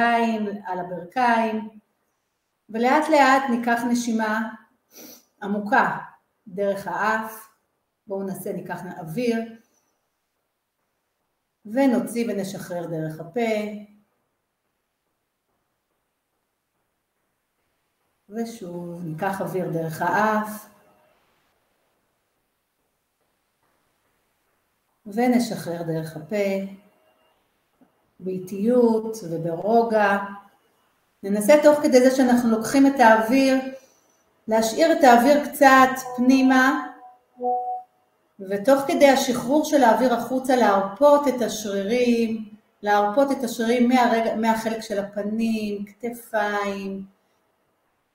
הידיים על הברכיים, ולאט לאט ניקח נשימה עמוקה דרך האף, בואו נעשה, ניקח אוויר, ונוציא ונשחרר דרך הפה, ושוב, ניקח אוויר דרך האף, ונשחרר דרך הפה, באיטיות וברוגע. ננסה תוך כדי זה שאנחנו לוקחים את האוויר, להשאיר את האוויר קצת פנימה, ותוך כדי השחרור של האוויר החוצה להרפות את השרירים, להרפות את השרירים מהרגע, מהחלק של הפנים, כתפיים,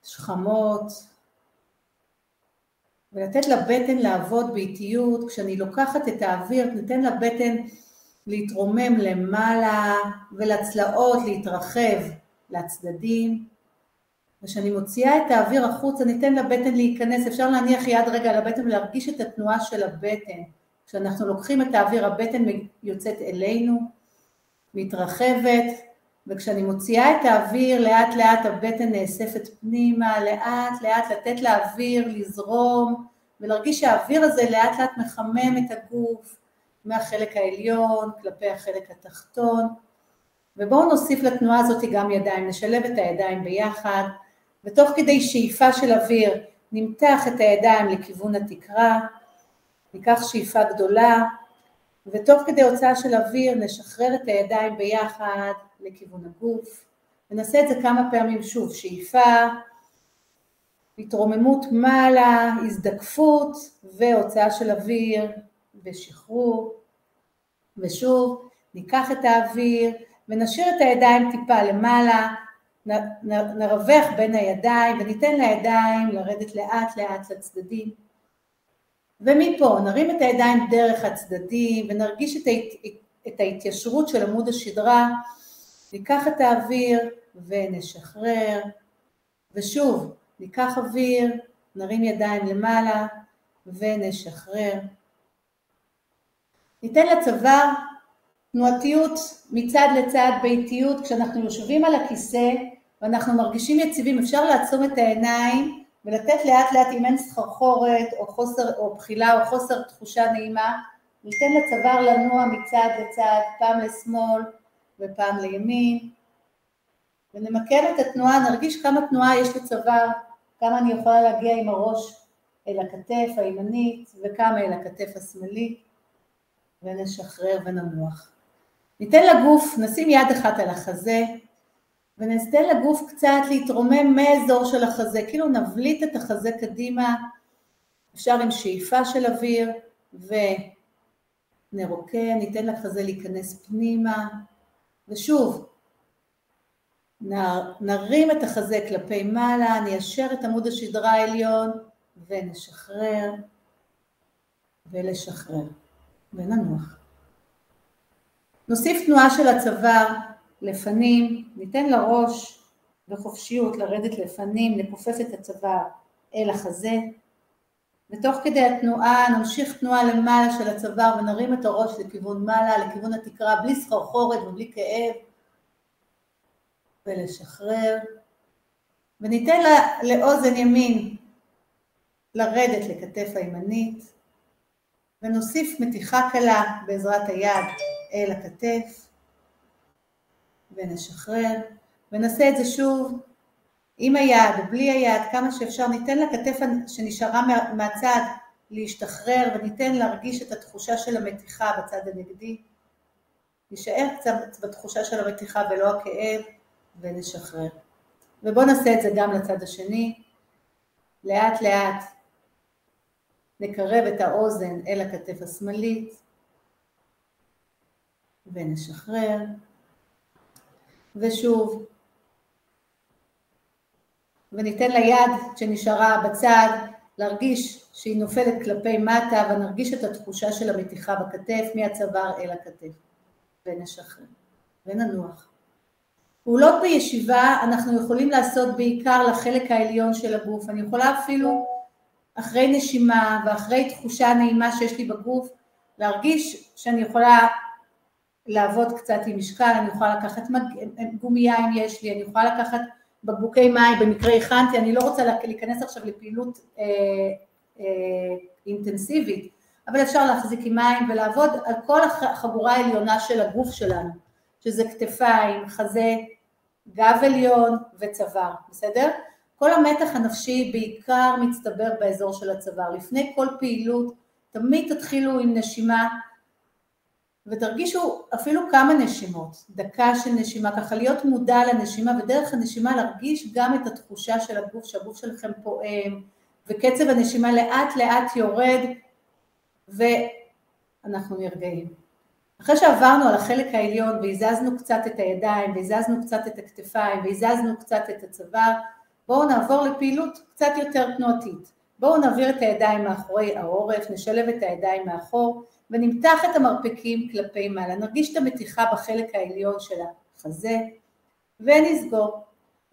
שכמות, ולתת לבטן לעבוד באיטיות, כשאני לוקחת את האוויר, ניתן לבטן להתרומם למעלה ולצלעות להתרחב לצדדים. וכשאני מוציאה את האוויר החוצה, ניתן לבטן להיכנס, אפשר להניח יד רגע על הבטן ולהרגיש את התנועה של הבטן. כשאנחנו לוקחים את האוויר, הבטן יוצאת אלינו, מתרחבת, וכשאני מוציאה את האוויר, לאט לאט הבטן נאספת פנימה, לאט לאט לתת לאוויר לזרום, ולהרגיש שהאוויר הזה לאט לאט מחמם את הגוף מהחלק העליון כלפי החלק התחתון. ובואו נוסיף לתנועה הזאת גם ידיים, נשלב את הידיים ביחד, ותוך כדי שאיפה של אוויר נמתח את הידיים לכיוון התקרה, ניקח שאיפה גדולה, ותוך כדי הוצאה של אוויר נשחרר את הידיים ביחד לכיוון הגוף, ונעשה את זה כמה פעמים שוב, שאיפה, התרוממות מעלה, הזדקפות והוצאה של אוויר ושחרור, ושוב ניקח את האוויר ונשאיר את הידיים טיפה למעלה, נרווח בין הידיים וניתן לידיים לרדת לאט לאט לצדדים. ומפה נרים את הידיים דרך הצדדים ונרגיש את, ההת... את ההתיישרות של עמוד השדרה, ניקח את האוויר ונשחרר, ושוב ניקח אוויר, נרים ידיים למעלה ונשחרר. ניתן לצוואר תנועתיות מצד לצד באיטיות, כשאנחנו יושבים על הכיסא ואנחנו מרגישים יציבים, אפשר לעצום את העיניים ולתת לאט לאט אם אין סחרחורת או חוסר או בחילה או חוסר תחושה נעימה, ניתן לצוואר לנוע מצד לצד, פעם לשמאל ופעם לימין, ונמקד את התנועה, נרגיש כמה תנועה יש לצוואר, כמה אני יכולה להגיע עם הראש אל הכתף הימנית וכמה אל הכתף השמאלית, ונשחרר וננוח. ניתן לגוף, נשים יד אחת על החזה, וניתן לגוף קצת להתרומם מאזור של החזה, כאילו נבליט את החזה קדימה, אפשר עם שאיפה של אוויר, ונרוקן, ניתן לחזה להיכנס פנימה, ושוב, נרים את החזה כלפי מעלה, ניישר את עמוד השדרה העליון, ונשחרר, ולשחרר, וננוח. נוסיף תנועה של הצוואר לפנים, ניתן לראש בחופשיות לרדת לפנים, נכופף את הצוואר אל החזה, ותוך כדי התנועה נמשיך תנועה למעלה של הצוואר ונרים את הראש לכיוון מעלה, לכיוון התקרה, בלי סחרחורת ובלי כאב, ולשחרר, וניתן לאוזן ימין לרדת לכתף הימנית, ונוסיף מתיחה קלה בעזרת היד אל הכתף, ונשחרר, ונעשה את זה שוב עם היד בלי היד, כמה שאפשר, ניתן לכתף שנשארה מהצד להשתחרר וניתן להרגיש את התחושה של המתיחה בצד הנגדי. נשאר קצת בתחושה של המתיחה ולא הכאב ונשחרר. ובואו נעשה את זה גם לצד השני. לאט לאט נקרב את האוזן אל הכתף השמאלית ונשחרר. ושוב, וניתן ליד שנשארה בצד להרגיש שהיא נופלת כלפי מטה ונרגיש את התחושה של המתיחה בכתף מהצוואר אל הכתף ונשחרר וננוח. פעולות בישיבה אנחנו יכולים לעשות בעיקר לחלק העליון של הגוף, אני יכולה אפילו אחרי נשימה ואחרי תחושה נעימה שיש לי בגוף להרגיש שאני יכולה לעבוד קצת עם משקל, אני יכולה לקחת. גומייה אם יש לי, אני יכולה לקחת בקבוקי מים, במקרה הכנתי, אני לא רוצה להיכנס עכשיו לפעילות אה, אה, אינטנסיבית, אבל אפשר להחזיק עם מים ולעבוד על כל החגורה העליונה של הגוף שלנו, שזה כתפיים, חזה, גב עליון וצוואר, בסדר? כל המתח הנפשי בעיקר מצטבר באזור של הצוואר. לפני כל פעילות תמיד תתחילו עם נשימה ותרגישו אפילו כמה נשימות, דקה של נשימה, ככה להיות מודע לנשימה ודרך הנשימה להרגיש גם את התחושה של הגוף, שהגוף שלכם פועם וקצב הנשימה לאט לאט יורד ואנחנו נרגעים. אחרי שעברנו על החלק העליון והזזנו קצת את הידיים והזזנו קצת את הכתפיים והזזנו קצת את הצוואר, בואו נעבור לפעילות קצת יותר תנועתית. בואו נעביר את הידיים מאחורי העורף, נשלב את הידיים מאחור ונמתח את המרפקים כלפי מעלה. נרגיש את המתיחה בחלק העליון של החזה ונסגור.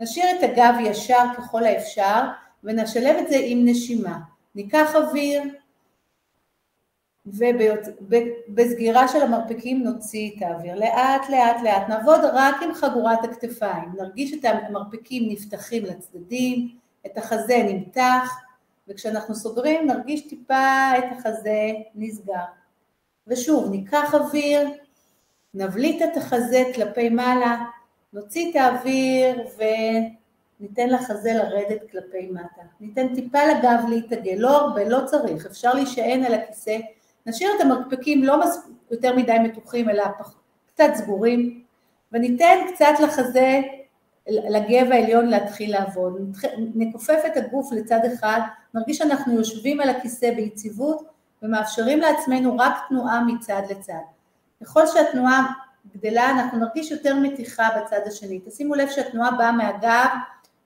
נשאיר את הגב ישר ככל האפשר ונשלב את זה עם נשימה. ניקח אוויר ובסגירה של המרפקים נוציא את האוויר. לאט לאט לאט נעבוד רק עם חגורת הכתפיים. נרגיש את המרפקים נפתחים לצדדים, את החזה נמתח וכשאנחנו סוגרים נרגיש טיפה את החזה נסגר. ושוב, ניקח אוויר, נבליט את החזה כלפי מעלה, נוציא את האוויר וניתן לחזה לרדת כלפי מטה. ניתן טיפה לגב להתעגל, לא הרבה, לא צריך, אפשר להישען על הכיסא, נשאיר את המרפקים לא מס... יותר מדי מתוחים אלא פח... קצת סגורים, וניתן קצת לחזה, לגב העליון להתחיל לעבוד. נכופף את הגוף לצד אחד, נרגיש שאנחנו יושבים על הכיסא ביציבות ומאפשרים לעצמנו רק תנועה מצד לצד. ככל שהתנועה גדלה אנחנו נרגיש יותר מתיחה בצד השני. תשימו לב שהתנועה באה מהגב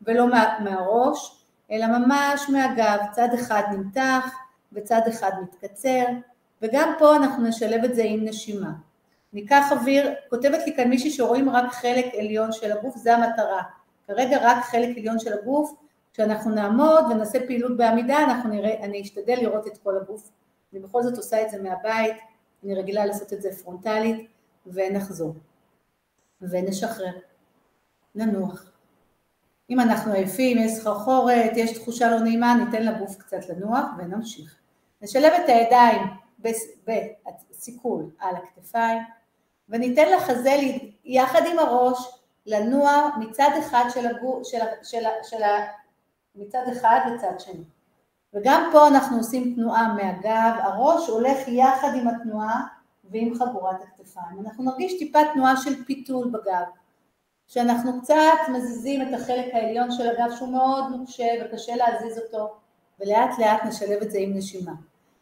ולא מה, מהראש, אלא ממש מהגב, צד אחד נמתח וצד אחד מתקצר, וגם פה אנחנו נשלב את זה עם נשימה. ניקח אוויר, כותבת לי כאן מישהי שרואים רק חלק עליון של הגוף, זה המטרה. כרגע רק חלק עליון של הגוף, כשאנחנו נעמוד ונעשה פעילות בעמידה, אנחנו נראה, אני אשתדל לראות את כל הגוף אני בכל זאת עושה את זה מהבית, אני רגילה לעשות את זה פרונטלית, ונחזור. ונשחרר. ננוח. אם אנחנו עייפים, יש סחרחורת, יש תחושה לא נעימה, ניתן לגוף קצת לנוח ונמשיך. נשלב את הידיים בסיכול על הכתפיים, וניתן לחזה יחד עם הראש לנוע מצד אחד של הגוף, של, של, של, של, מצד אחד לצד שני. וגם פה אנחנו עושים תנועה מהגב, הראש הולך יחד עם התנועה ועם חגורת הכתפיים. אנחנו נרגיש טיפה תנועה של פיתול בגב, שאנחנו קצת מזיזים את החלק העליון של הגב שהוא מאוד נוקשה וקשה להזיז אותו, ולאט לאט נשלב את זה עם נשימה.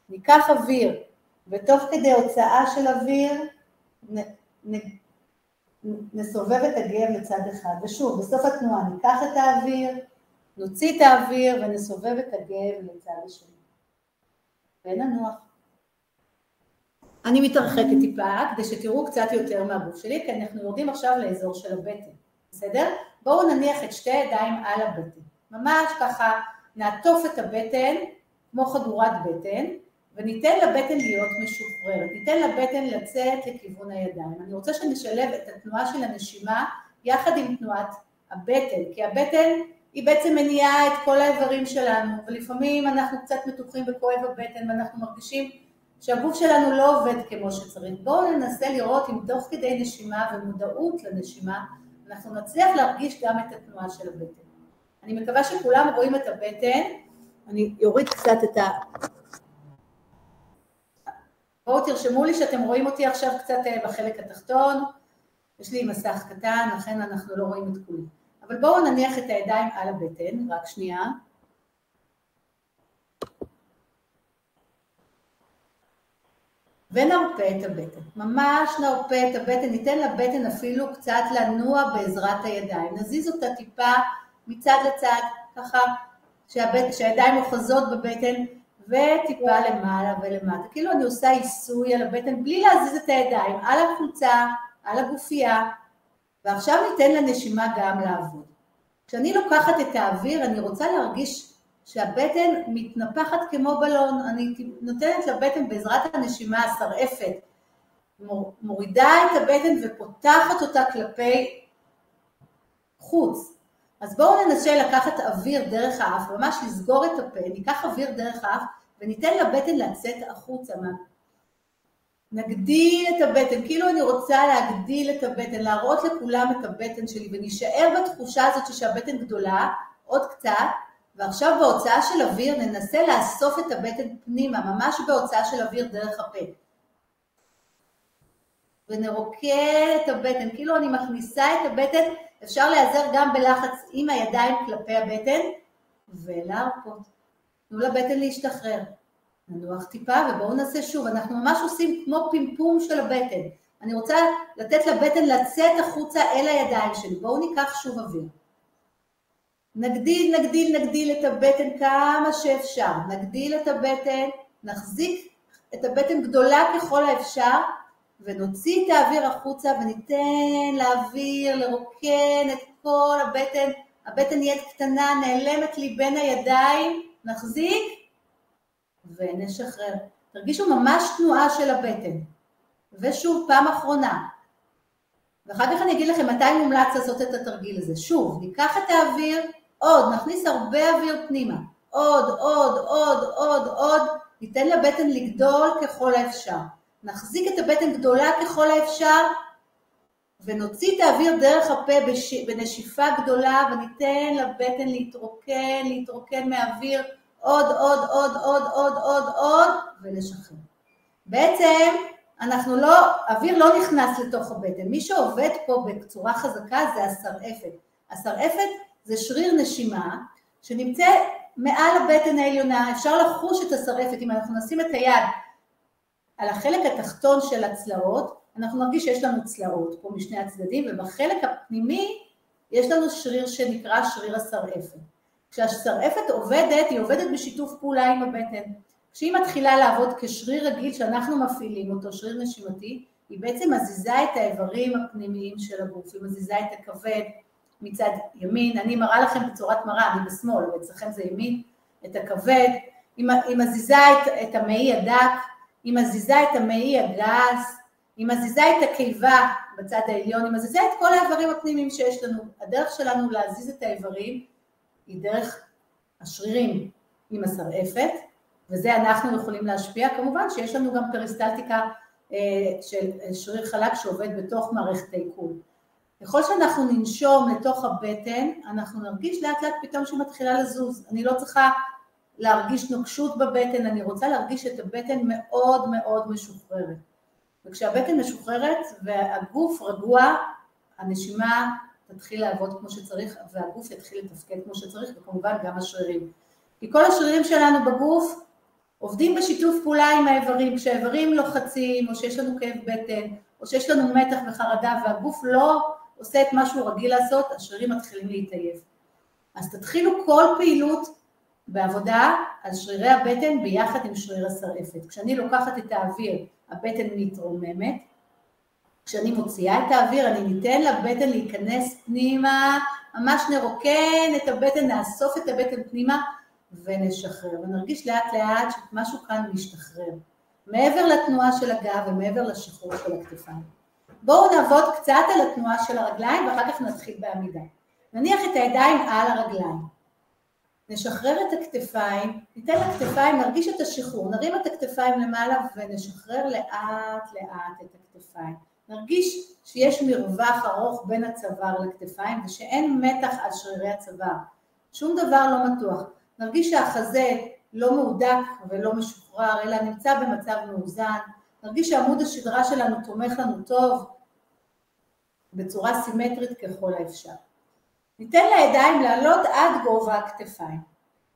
ניקח אוויר, ותוך כדי הוצאה של אוויר נ, נ, נסובב את הגב לצד אחד. ושוב, בסוף התנועה ניקח את האוויר, נוציא את האוויר ונסובב את הגב לצד השני. וננוח. אני מתרחקת טיפה כדי שתראו קצת יותר מהגוף שלי, כי אנחנו יורדים עכשיו לאזור של הבטן, בסדר? בואו נניח את שתי הידיים על הבטן. ממש ככה נעטוף את הבטן כמו חגורת בטן, וניתן לבטן להיות משוחררת. ניתן לבטן לצאת לכיוון הידיים. אני רוצה שנשלב את התנועה של הנשימה יחד עם תנועת הבטן, כי הבטן היא בעצם מניעה את כל האיברים שלנו, ולפעמים אנחנו קצת מתוחים וכואב הבטן ואנחנו מרגישים שהגוף שלנו לא עובד כמו שצריך. בואו ננסה לראות אם תוך כדי נשימה ומודעות לנשימה, אנחנו נצליח להרגיש גם את התנועה של הבטן. אני מקווה שכולם רואים את הבטן, אני אוריד קצת את ה... בואו תרשמו לי שאתם רואים אותי עכשיו קצת אה, בחלק התחתון, יש לי מסך קטן, לכן אנחנו לא רואים את כולם. אבל בואו נניח את הידיים על הבטן, רק שנייה. ונרפה את הבטן. ממש נרפה את הבטן, ניתן לבטן אפילו קצת לנוע בעזרת הידיים. נזיז אותה טיפה מצד לצד, ככה שהבט, שהידיים אוחזות בבטן וטיפה למעלה ולמטה. כאילו אני עושה עיסוי על הבטן בלי להזיז את הידיים, על החולצה, על הגופייה, ועכשיו ניתן לנשימה גם לעבוד. כשאני לוקחת את האוויר אני רוצה להרגיש שהבטן מתנפחת כמו בלון, אני נותנת לבטן בעזרת הנשימה השרעפת מורידה את הבטן ופותחת אותה כלפי חוץ. אז בואו ננסה לקחת אוויר דרך האף, ממש לסגור את הפה, ניקח אוויר דרך האף וניתן לבטן לצאת החוצה. נגדיל את הבטן, כאילו אני רוצה להגדיל את הבטן, להראות לכולם את הבטן שלי ונשאר בתחושה הזאת שהבטן גדולה, עוד קצת, ועכשיו בהוצאה של אוויר ננסה לאסוף את הבטן פנימה, ממש בהוצאה של אוויר דרך הפה. ונרוקן את הבטן, כאילו אני מכניסה את הבטן, אפשר להיעזר גם בלחץ עם הידיים כלפי הבטן ולהרפות. תנו לבטן להשתחרר. ננוח טיפה ובואו נעשה שוב, אנחנו ממש עושים כמו פמפום של הבטן. אני רוצה לתת לבטן לצאת החוצה אל הידיים שלי, בואו ניקח שוב אוויר. נגדיל, נגדיל, נגדיל את הבטן כמה שאפשר, נגדיל את הבטן, נחזיק את הבטן גדולה ככל האפשר ונוציא את האוויר החוצה וניתן לאוויר לרוקן את כל הבטן, הבטן נהיית קטנה, נעלמת לי בין הידיים, נחזיק ונשחרר. תרגישו ממש תנועה של הבטן. ושוב, פעם אחרונה. ואחר כך אני אגיד לכם מתי מומלץ לעשות את התרגיל הזה. שוב, ניקח את האוויר, עוד, נכניס הרבה אוויר פנימה. עוד, עוד, עוד, עוד, עוד, ניתן לבטן לגדול ככל האפשר. נחזיק את הבטן גדולה ככל האפשר, ונוציא את האוויר דרך הפה בש... בנשיפה גדולה, וניתן לבטן להתרוקן, להתרוקן מהאוויר עוד, עוד, עוד, עוד, עוד, עוד, עוד, ולשחרר. בעצם אנחנו לא, אוויר לא נכנס לתוך הבטן, מי שעובד פה בצורה חזקה זה השרעפת. השרעפת זה שריר נשימה שנמצא מעל הבטן העליונה, אפשר לחוש את השרעפת, אם אנחנו נשים את היד על החלק התחתון של הצלעות, אנחנו נרגיש שיש לנו צלעות פה משני הצדדים, ובחלק הפנימי יש לנו שריר שנקרא שריר השרעפת. כשהשרעפת עובדת, היא עובדת בשיתוף פעולה עם הבטן. כשהיא מתחילה לעבוד כשריר רגיל שאנחנו מפעילים אותו, שריר נשימתי, היא בעצם מזיזה את האיברים הפנימיים של הגוף, היא מזיזה את הכבד מצד ימין, אני מראה לכם בצורת מראה, אני בשמאל, ואצלכם זה ימין, את הכבד, היא, מזיזה את, את המעי הדק, היא מזיזה את המעי הגס, היא מזיזה את הקיבה בצד העליון, היא מזיזה את כל האיברים הפנימיים שיש לנו. הדרך שלנו להזיז את האיברים היא דרך השרירים עם השרעפת, וזה אנחנו יכולים להשפיע. כמובן שיש לנו גם פריסטלטיקה אה, של שריר חלק שעובד בתוך מערכת העיכול. ככל שאנחנו ננשום לתוך הבטן, אנחנו נרגיש לאט לאט פתאום שהיא מתחילה לזוז. אני לא צריכה להרגיש נוקשות בבטן, אני רוצה להרגיש את הבטן מאוד מאוד משוחררת. וכשהבטן משוחררת והגוף רגוע, הנשימה תתחיל לעבוד כמו שצריך והגוף יתחיל לתפקד כמו שצריך וכמובן גם השרירים. כי כל השרירים שלנו בגוף עובדים בשיתוף פעולה עם האיברים, כשהאיברים לוחצים או שיש לנו כאב בטן או שיש לנו מתח וחרדה והגוף לא עושה את מה שהוא רגיל לעשות, השרירים מתחילים להתעייף. אז תתחילו כל פעילות בעבודה על שרירי הבטן ביחד עם שריר השרעפת. כשאני לוקחת את האוויר, הבטן מתרוממת, כשאני מוציאה את האוויר, אני ניתן לבטן להיכנס פנימה, ממש נרוקן את הבטן, נאסוף את הבטן פנימה ונשחרר, ונרגיש לאט לאט שמשהו כאן משתחרר, מעבר לתנועה של הגב ומעבר לשחרור של הכתפיים. בואו נעבוד קצת על התנועה של הרגליים ואחר כך נתחיל בעמידה. נניח את הידיים על הרגליים. נשחרר את הכתפיים, ניתן לכתפיים, נרגיש את השחרור, נרים את הכתפיים למעלה ונשחרר לאט לאט את הכתפיים. נרגיש שיש מרווח ארוך בין הצוואר לכתפיים ושאין מתח על שרירי הצוואר. שום דבר לא מתוח. נרגיש שהחזה לא מהודק ולא משוחרר, אלא נמצא במצב מאוזן. נרגיש שעמוד השדרה שלנו תומך לנו טוב בצורה סימטרית ככל האפשר. ניתן לידיים לעלות עד גובה הכתפיים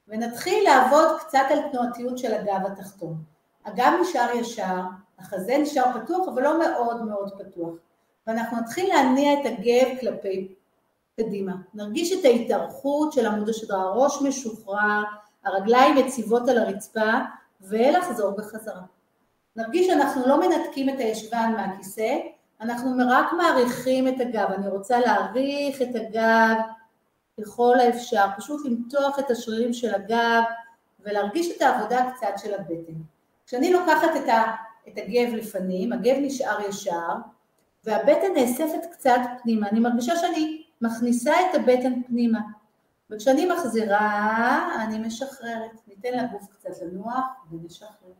ונתחיל לעבוד קצת על תנועתיות של הגב התחתון. הגב נשאר ישר, החזה נשאר פתוח אבל לא מאוד מאוד פתוח ואנחנו נתחיל להניע את הגב כלפי קדימה. נרגיש את ההתארכות של עמוד השדרה, הראש משוחרר, הרגליים יציבות על הרצפה ולחזור בחזרה. נרגיש שאנחנו לא מנתקים את הישבן מהכיסא, אנחנו רק מעריכים את הגב, אני רוצה להעריך את הגב ככל האפשר, פשוט למתוח את השרירים של הגב ולהרגיש את העבודה קצת של הבטן. כשאני לוקחת את את הגב לפנים, הגב נשאר ישר, והבטן נאספת קצת פנימה. אני מרגישה שאני מכניסה את הבטן פנימה. וכשאני מחזירה, אני משחררת. ניתן לגוף קצת לנוח ונשחרר.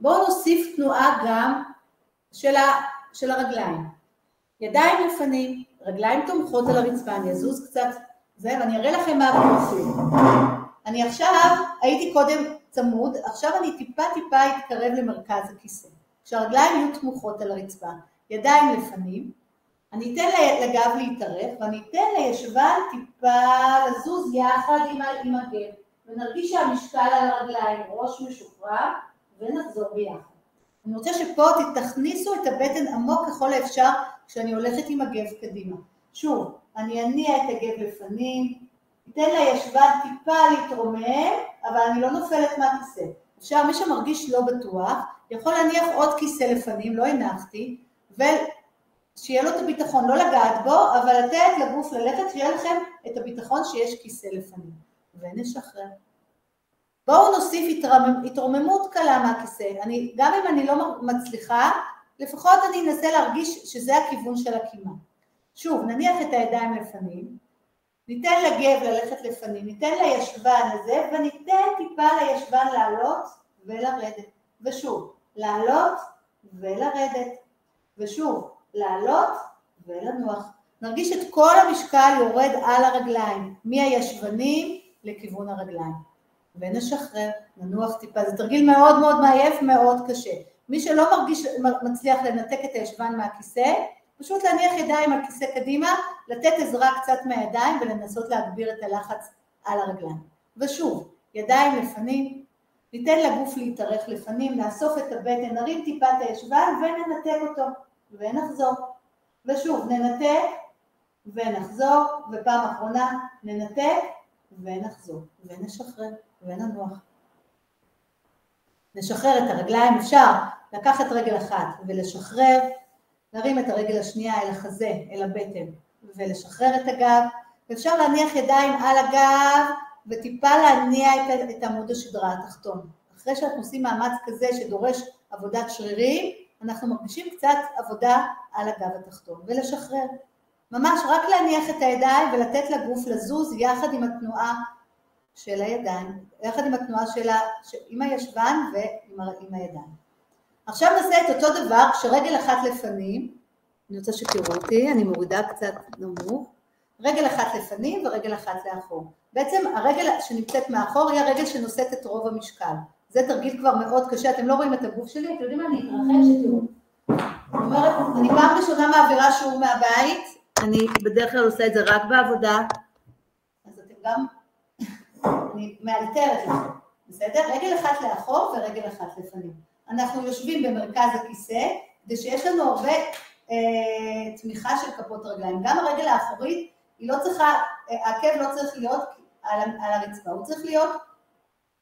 בואו נוסיף תנועה גם של, ה, של הרגליים. ידיים לפנים, רגליים תומכות על הרצפה, אני אזוז קצת זה, ואני אראה לכם מה אנחנו עושים. אני עכשיו, הייתי קודם צמוד, עכשיו אני טיפה טיפה אתקרב למרכז הכיסא. כשהרגליים יהיו תמוכות על הרצפה, ידיים לפנים, אני אתן לגב להתארך ואני אתן לישבן טיפה לזוז יחד עם הגב ונרגיש שהמשקל על הרגליים, ראש משוחרר ונחזור ביחד. אני רוצה שפה תכניסו את הבטן עמוק ככל האפשר כשאני הולכת עם הגב קדימה. שוב, אני אניע את הגב לפנים, אתן לישבן טיפה להתרומם, אבל אני לא נופלת מהכיסא. אפשר, מי שמרגיש לא בטוח, יכול להניח עוד כיסא לפנים, לא הנחתי, ושיהיה לו את הביטחון, לא לגעת בו, אבל לתת לגוף ללכת, שיהיה לכם את הביטחון שיש כיסא לפנים. ונשחרר. בואו נוסיף התרוממות קלה מהכיסא. אני, גם אם אני לא מצליחה, לפחות אני אנסה להרגיש שזה הכיוון של הקימה. שוב, נניח את הידיים לפנים, ניתן לגב ללכת לפנים, ניתן לישבן הזה, וניתן טיפה לישבן לעלות ולרדת. ושוב, לעלות ולרדת. ושוב, לעלות ולנוח. נרגיש את כל המשקל יורד על הרגליים, מהישבנים לכיוון הרגליים. ונשחרר, ננוח טיפה. זה תרגיל מאוד מאוד מעייף, מאוד קשה. מי שלא מרגיש, מצליח לנתק את הישבן מהכיסא, פשוט להניח ידיים על כיסא קדימה, לתת עזרה קצת מהידיים ולנסות להגביר את הלחץ על הרגליים. ושוב, ידיים לפנים, ניתן לגוף להתארך לפנים, נאסוף את הבטן, נרים טיפה את הישבן וננתק אותו, ונחזור. ושוב, ננתק ונחזור, ופעם אחרונה ננתק ונחזור, ונשחרר וננוח. נשחרר את הרגליים, אפשר לקחת רגל אחת ולשחרר, להרים את הרגל השנייה אל החזה, אל הבטן, ולשחרר את הגב, ואפשר להניח ידיים על הגב וטיפה להניע את, את עמוד השדרה התחתון. אחרי שאנחנו עושים מאמץ כזה שדורש עבודת שרירים, אנחנו מרגישים קצת עבודה על הגב התחתון, ולשחרר. ממש רק להניח את הידיים ולתת לגוף לזוז יחד עם התנועה של הידיים, יחד עם התנועה של ה... עם הישבן ועם הידיים. עכשיו נעשה את אותו דבר כשרגל אחת לפנים, אני רוצה שתראו אותי, אני מורידה קצת נמוך, רגל אחת לפנים ורגל אחת לאחור. בעצם הרגל שנמצאת מאחור היא הרגל שנושאת את רוב המשקל. זה תרגיל כבר מאוד קשה, אתם לא רואים את הגוף שלי, אתם יודעים מה, אני אתרחש, שתראו. אני פעם ראשונה מעבירה שיעור מהבית, אני בדרך כלל עושה את זה רק בעבודה, אז אתם גם, אני מאלתרת לכם, בסדר? רגל אחת לאחור ורגל אחת לפנים. אנחנו יושבים במרכז הכיסא, כדי שיש לנו הרבה אה, תמיכה של כפות רגליים. גם הרגל האחורית, היא לא צריכה, אה, העקב לא צריך להיות על, על הרצפה, הוא צריך להיות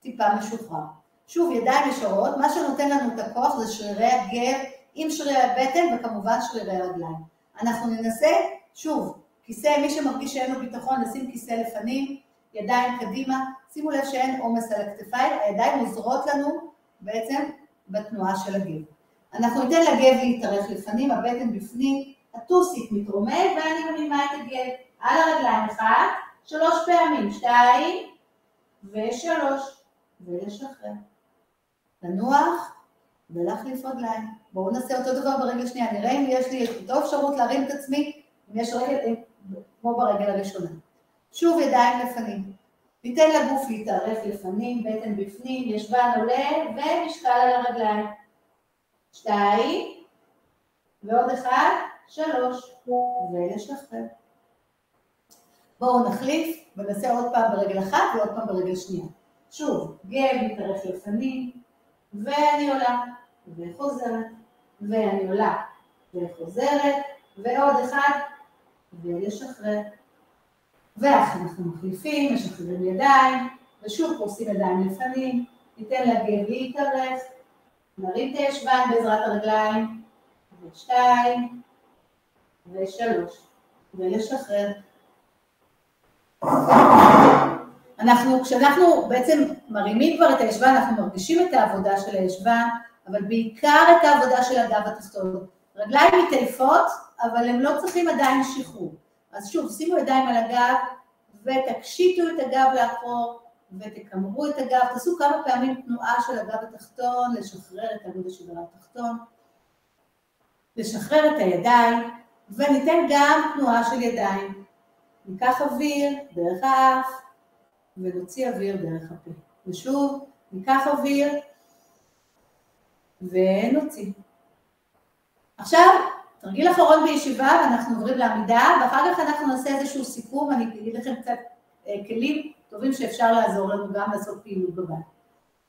טיפה משוחרר. שוב, ידיים ישרות, מה שנותן לנו את הכוח זה שרירי הגב עם שרירי הבטן וכמובן שרירי הרגליים. אנחנו ננסה, שוב, כיסא, מי שמרגיש שאין לו ביטחון, נשים כיסא לפנים, ידיים קדימה, שימו לב שאין עומס על הכתפיים, הידיים עוזרות לנו בעצם בתנועה של הגב. אנחנו ניתן לגב להתארך לפנים, הבטן בפנים, הטוסית מתרומם ואני מרימה את הגב על הרגליים, אחת, שלוש פעמים, שתיים ושלוש, ולשחרר. לנוח ולהחליף רגליים. בואו נעשה אותו דבר ברגל שנייה, נראה אם יש לי את אותו אפשרות להרים את עצמי, אם יש רגל, כמו ברגל הראשונה. שוב ידיים לפנים. ניתן לגוף להתערף לפנים, בטן בפנים, ישבן עולה ומשקל על הרגליים. שתיים, ועוד אחד, שלוש, ולשחרר. בואו נחליף ונעשה עוד פעם ברגל אחת ועוד פעם ברגל שנייה. שוב, גב מתארך לפנים, ואני עולה, וחוזרת, ואני עולה, וחוזרת, ועוד אחד, ולשחרר. ואז אנחנו מחליפים, משחררים ידיים, ושוב פורסים ידיים לפנים, ניתן לגב להתארך, נרים את הישבן בעזרת הרגליים, ושתיים, ושלוש, ולשחרר. אנחנו, כשאנחנו בעצם מרימים כבר את הישבן, אנחנו מרגישים את העבודה של הישבן, אבל בעיקר את העבודה של הגב התחתון. רגליים מתעייפות, אבל הם לא צריכים עדיין שחרור. אז שוב, שימו ידיים על הגב ותקשיטו את הגב לאחור ותקמרו את הגב, תעשו כמה פעמים תנועה של הגב התחתון, לשחרר את עמוד השדרה התחתון, לשחרר את הידיים, וניתן גם תנועה של ידיים. ניקח אוויר דרך האף ונוציא אוויר דרך הפה. ושוב, ניקח אוויר ונוציא. עכשיו, תרגיל אחרון בישיבה ואנחנו עוברים לעמידה, ואחר כך אנחנו נעשה איזשהו סיכום, אני אגיד לכם קצת אה, כלים טובים שאפשר לעזור לנו גם לעשות פעילות בבית.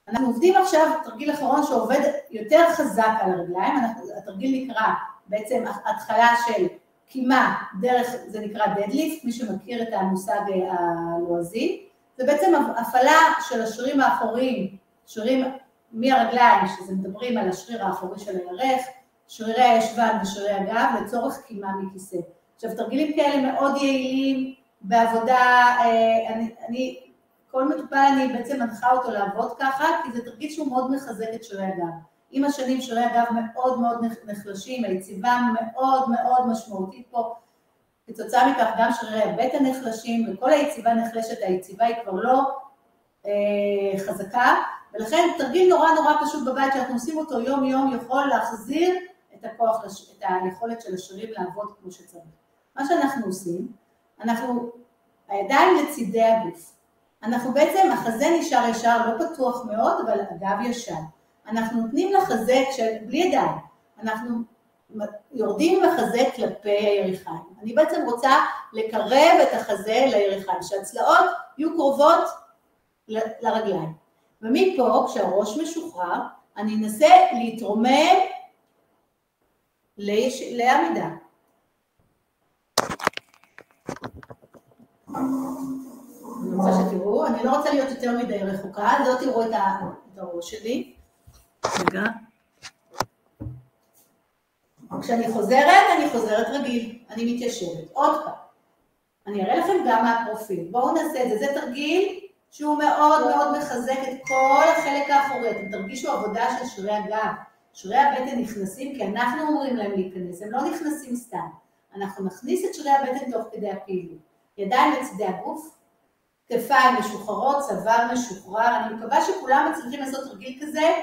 אנחנו עובדים עכשיו, תרגיל אחרון שעובד יותר חזק על הרגליים, התרגיל נקרא בעצם התחלה של קימה דרך, זה נקרא דדליפט, מי שמכיר את המושג הלועזי, זה בעצם הפעלה של השרירים האחוריים, שרירים מהרגליים, שזה מדברים על השריר האחורי של הירך, שרירי הישבן ושרירי הגב, לצורך קימה מכיסא. עכשיו, תרגילים כאלה מאוד יעילים בעבודה, אה, אני, אני, כל מטופל אני בעצם מנחה אותו לעבוד ככה, כי זה תרגיל שהוא מאוד מחזק את שרירי הגב. עם השנים שרירי הגב מאוד מאוד נחלשים, היציבה מאוד מאוד משמעותית פה. כתוצאה מכך גם שרירי הבטן נחלשים וכל היציבה נחלשת, היציבה היא כבר לא אה, חזקה, ולכן תרגיל נורא נורא פשוט בבית שאנחנו עושים אותו יום יום יכול להחזיר הכוח, את היכולת של השרירים לעבוד כמו שצריך. מה שאנחנו עושים, אנחנו, הידיים לצידי הגוף. אנחנו בעצם, החזה נשאר ישר, לא פתוח מאוד, אבל הגב ישר. אנחנו נותנים לחזה, בלי ידיים, אנחנו יורדים עם החזה כלפי הירכיים. אני בעצם רוצה לקרב את החזה לירכיים, שהצלעות יהיו קרובות לרגליים. ומפה, כשהראש משוחרר, אני אנסה להתרומם ליש... לעמידה. אני רוצה שתראו, אני לא רוצה להיות יותר מדי רחוקה, לא תראו את הראש שלי. רגע. כשאני חוזרת, אני חוזרת רגיל, אני מתיישבת. עוד פעם. אני אראה לכם גם מהפרופיל. בואו נעשה את זה. זה תרגיל שהוא מאוד מאוד מחזק את כל החלק האחורי. אתם תרגישו עבודה של שרירי הגב. שרירי הבטן נכנסים כי אנחנו אומרים להם להיכנס, הם לא נכנסים סתם. אנחנו נכניס את שרירי הבטן תוך כדי הפעילות. ידיים לצדי הגוף, כתפיים משוחררות, צוואר משוחרר. אני מקווה שכולם מצליחים לעשות תרגיל כזה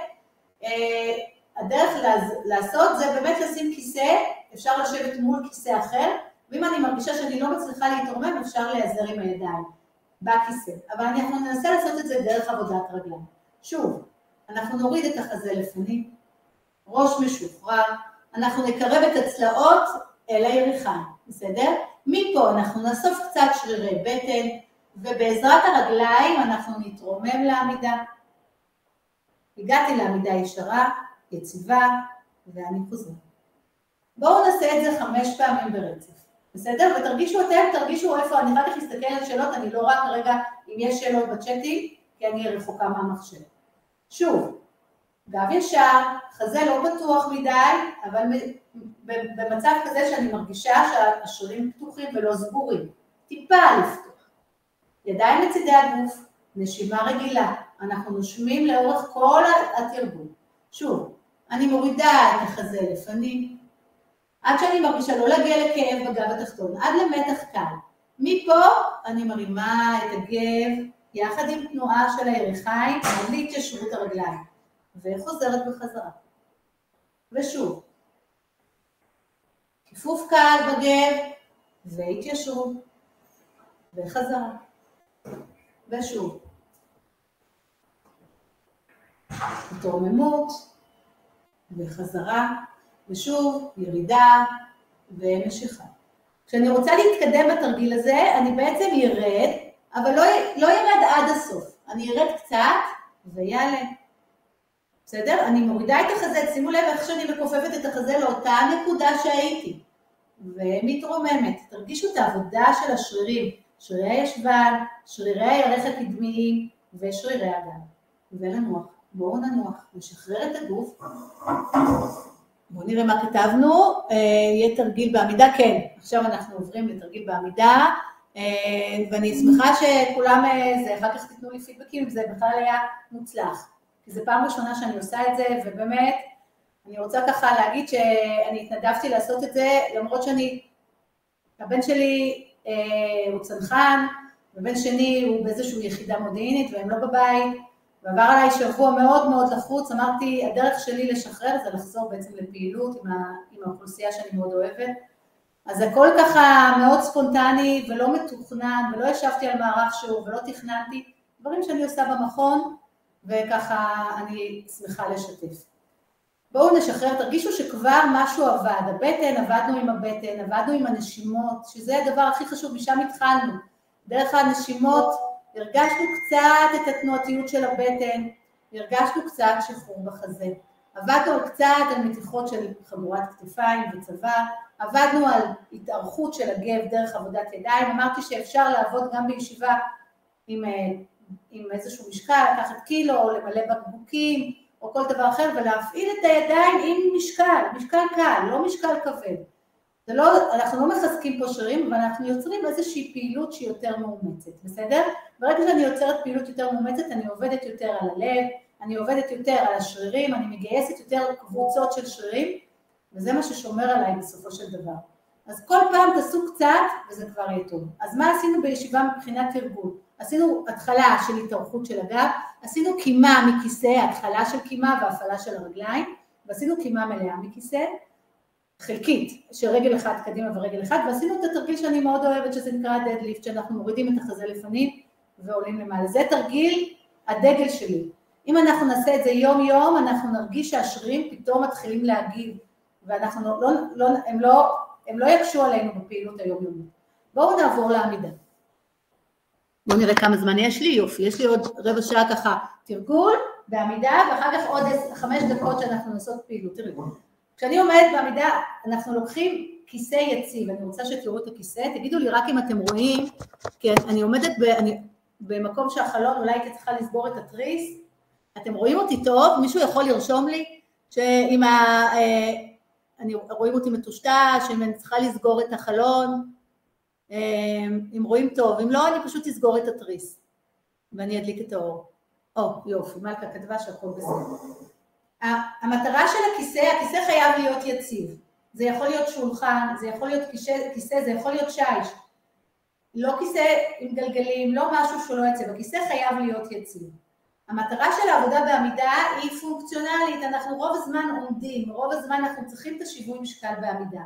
אה, הדרך לעשות זה באמת לשים כיסא, אפשר לשבת מול כיסא אחר, ואם אני מרגישה שאני לא מצליחה להתרומם, אפשר להיעזר עם הידיים בכיסא. אבל אנחנו ננסה לעשות את זה דרך עבודת רגליים. שוב, אנחנו נוריד את החזה לפנים, ראש משוחרר, אנחנו נקרב את הצלעות אל הירכיים, בסדר? מפה אנחנו נאסוף קצת שרירי בטן, ובעזרת הרגליים אנחנו נתרומם לעמידה. הגעתי לעמידה ישרה, יציבה, ואני חוזרת. בואו נעשה את זה חמש פעמים ברצף, בסדר? ותרגישו אתם, תרגישו איפה, אני רק אסתכל על שאלות, אני לא רואה כרגע אם יש שאלות בצ'אטים, כי אני רחוקה מהמחשב. שוב, גב ישר, חזה לא פתוח מדי, אבל במצב כזה שאני מרגישה שהשרירים פתוחים ולא סגורים. טיפה לפתוח. ידיים לצידי הגוף, נשימה רגילה, אנחנו נושמים לאורך כל התרגום. שוב, אני מורידה את החזה לפנים, עד שאני מרגישה לא להגיע לכאב בגב התחתון, עד למתח קל. מפה אני מרימה את הגב יחד עם תנועה של הירכיים עד להתיישבות הרגליים, וחוזרת בחזרה. ושוב, כיפוף קל בגב, והתיישרות, וחזרה, ושוב. התרוממות וחזרה, ושוב ירידה ומשיכה. כשאני רוצה להתקדם בתרגיל הזה, אני בעצם ירד, אבל לא, לא ירד עד הסוף. אני ירד קצת ויעלה. בסדר? אני מורידה את החזה, שימו לב איך שאני מכופפת את החזה לאותה נקודה שהייתי, ומתרוממת. תרגישו את העבודה של השרירים, שרירי הישבן, שרירי הירך הקדמיים ושרירי הגב, ולנוח. בואו ננוח, נשחרר את הגוף. בואו נראה מה כתבנו. אה, יהיה תרגיל בעמידה, כן, עכשיו אנחנו עוברים לתרגיל בעמידה, אה, ואני שמחה שכולם, אה, זה, אחר כך תיתנו לי פידבקים זה בכלל היה מוצלח. כי זו פעם ראשונה שאני עושה את זה, ובאמת, אני רוצה ככה להגיד שאני התנדבתי לעשות את זה, למרות שאני, הבן שלי אה, הוא צנחן, ובן שני הוא באיזושהי יחידה מודיעינית והם לא בבית, ועבר עליי שבוע מאוד מאוד לחוץ, אמרתי, הדרך שלי לשחרר זה לחזור בעצם לפעילות עם, ה, עם האוכלוסייה שאני מאוד אוהבת. אז הכל ככה מאוד ספונטני ולא מתוכנן, ולא ישבתי על מערך שהוא ולא תכננתי, דברים שאני עושה במכון, וככה אני שמחה לשתף. בואו נשחרר, תרגישו שכבר משהו עבד, הבטן, עבדנו עם הבטן, עבדנו עם הנשימות, שזה הדבר הכי חשוב, משם התחלנו. דרך הנשימות הרגשנו קצת את התנועתיות של הבטן, הרגשנו קצת שחרור בחזה. עבדנו קצת על מתיחות של חגורת כתפיים וצבא, עבדנו על התארכות של הגב דרך עבודת ידיים, אמרתי שאפשר לעבוד גם בישיבה עם, אה, עם איזשהו משקל, לקחת קילו או למלא בקבוקים או כל דבר אחר ולהפעיל את הידיים עם משקל, משקל קל, לא משקל כבד. זה לא, אנחנו לא מחזקים פה שרירים, אבל אנחנו יוצרים איזושהי פעילות שהיא יותר מאומצת, בסדר? ברגע שאני יוצרת פעילות יותר מאומצת, אני עובדת יותר על הלב, אני עובדת יותר על השרירים, אני מגייסת יותר קבוצות של שרירים, וזה מה ששומר עליי בסופו של דבר. אז כל פעם תעשו קצת, וזה כבר יהיה טוב. אז מה עשינו בישיבה מבחינת תרגול? עשינו התחלה של התארכות של הגב, עשינו קימה מכיסא, התחלה של קימה והפעלה של הרגליים, ועשינו קימה מלאה מכיסא, חלקית, של רגל אחת קדימה ורגל אחת, ועשינו את התרגיל שאני מאוד אוהבת שזה נקרא דדליפט, שאנחנו מורידים את החזה לפנים ועולים למעלה. זה תרגיל הדגל שלי. אם אנחנו נעשה את זה יום יום, אנחנו נרגיש שהשרירים פתאום מתחילים להגיב, ואנחנו לא, לא, לא, הם, לא, הם לא יקשו עלינו בפעילות היומיומית. בואו נעבור לעמידה. בואו נראה כמה זמן יש לי, יופי, יש לי עוד רבע שעה ככה תרגול בעמידה, ואחר כך עוד חמש דקות שאנחנו נעשות פעילות. תראו, כשאני עומדת בעמידה, אנחנו לוקחים כיסא יציב, אני רוצה שתראו את הכיסא, תגידו לי רק אם אתם רואים, כי אני עומדת ב, אני, במקום שהחלון, אולי הייתי צריכה לסגור את התריס, אתם רואים אותי טוב? מישהו יכול לרשום לי שאם ה... אה, אני, רואים אותי מטושטש, אם אני צריכה לסגור את החלון, אם רואים טוב, אם לא אני פשוט אסגור את התריס ואני אדליק את האור. או, יופי, מלכה כתבה שהכל בסדר. המטרה של הכיסא, הכיסא חייב להיות יציב. זה יכול להיות שולחן, זה יכול להיות כיסא, זה יכול להיות שיש. לא כיסא עם גלגלים, לא משהו שהוא לא יציב, הכיסא חייב להיות יציב. המטרה של העבודה בעמידה היא פונקציונלית, אנחנו רוב הזמן עומדים, רוב הזמן אנחנו צריכים את השיווי משקל בעמידה.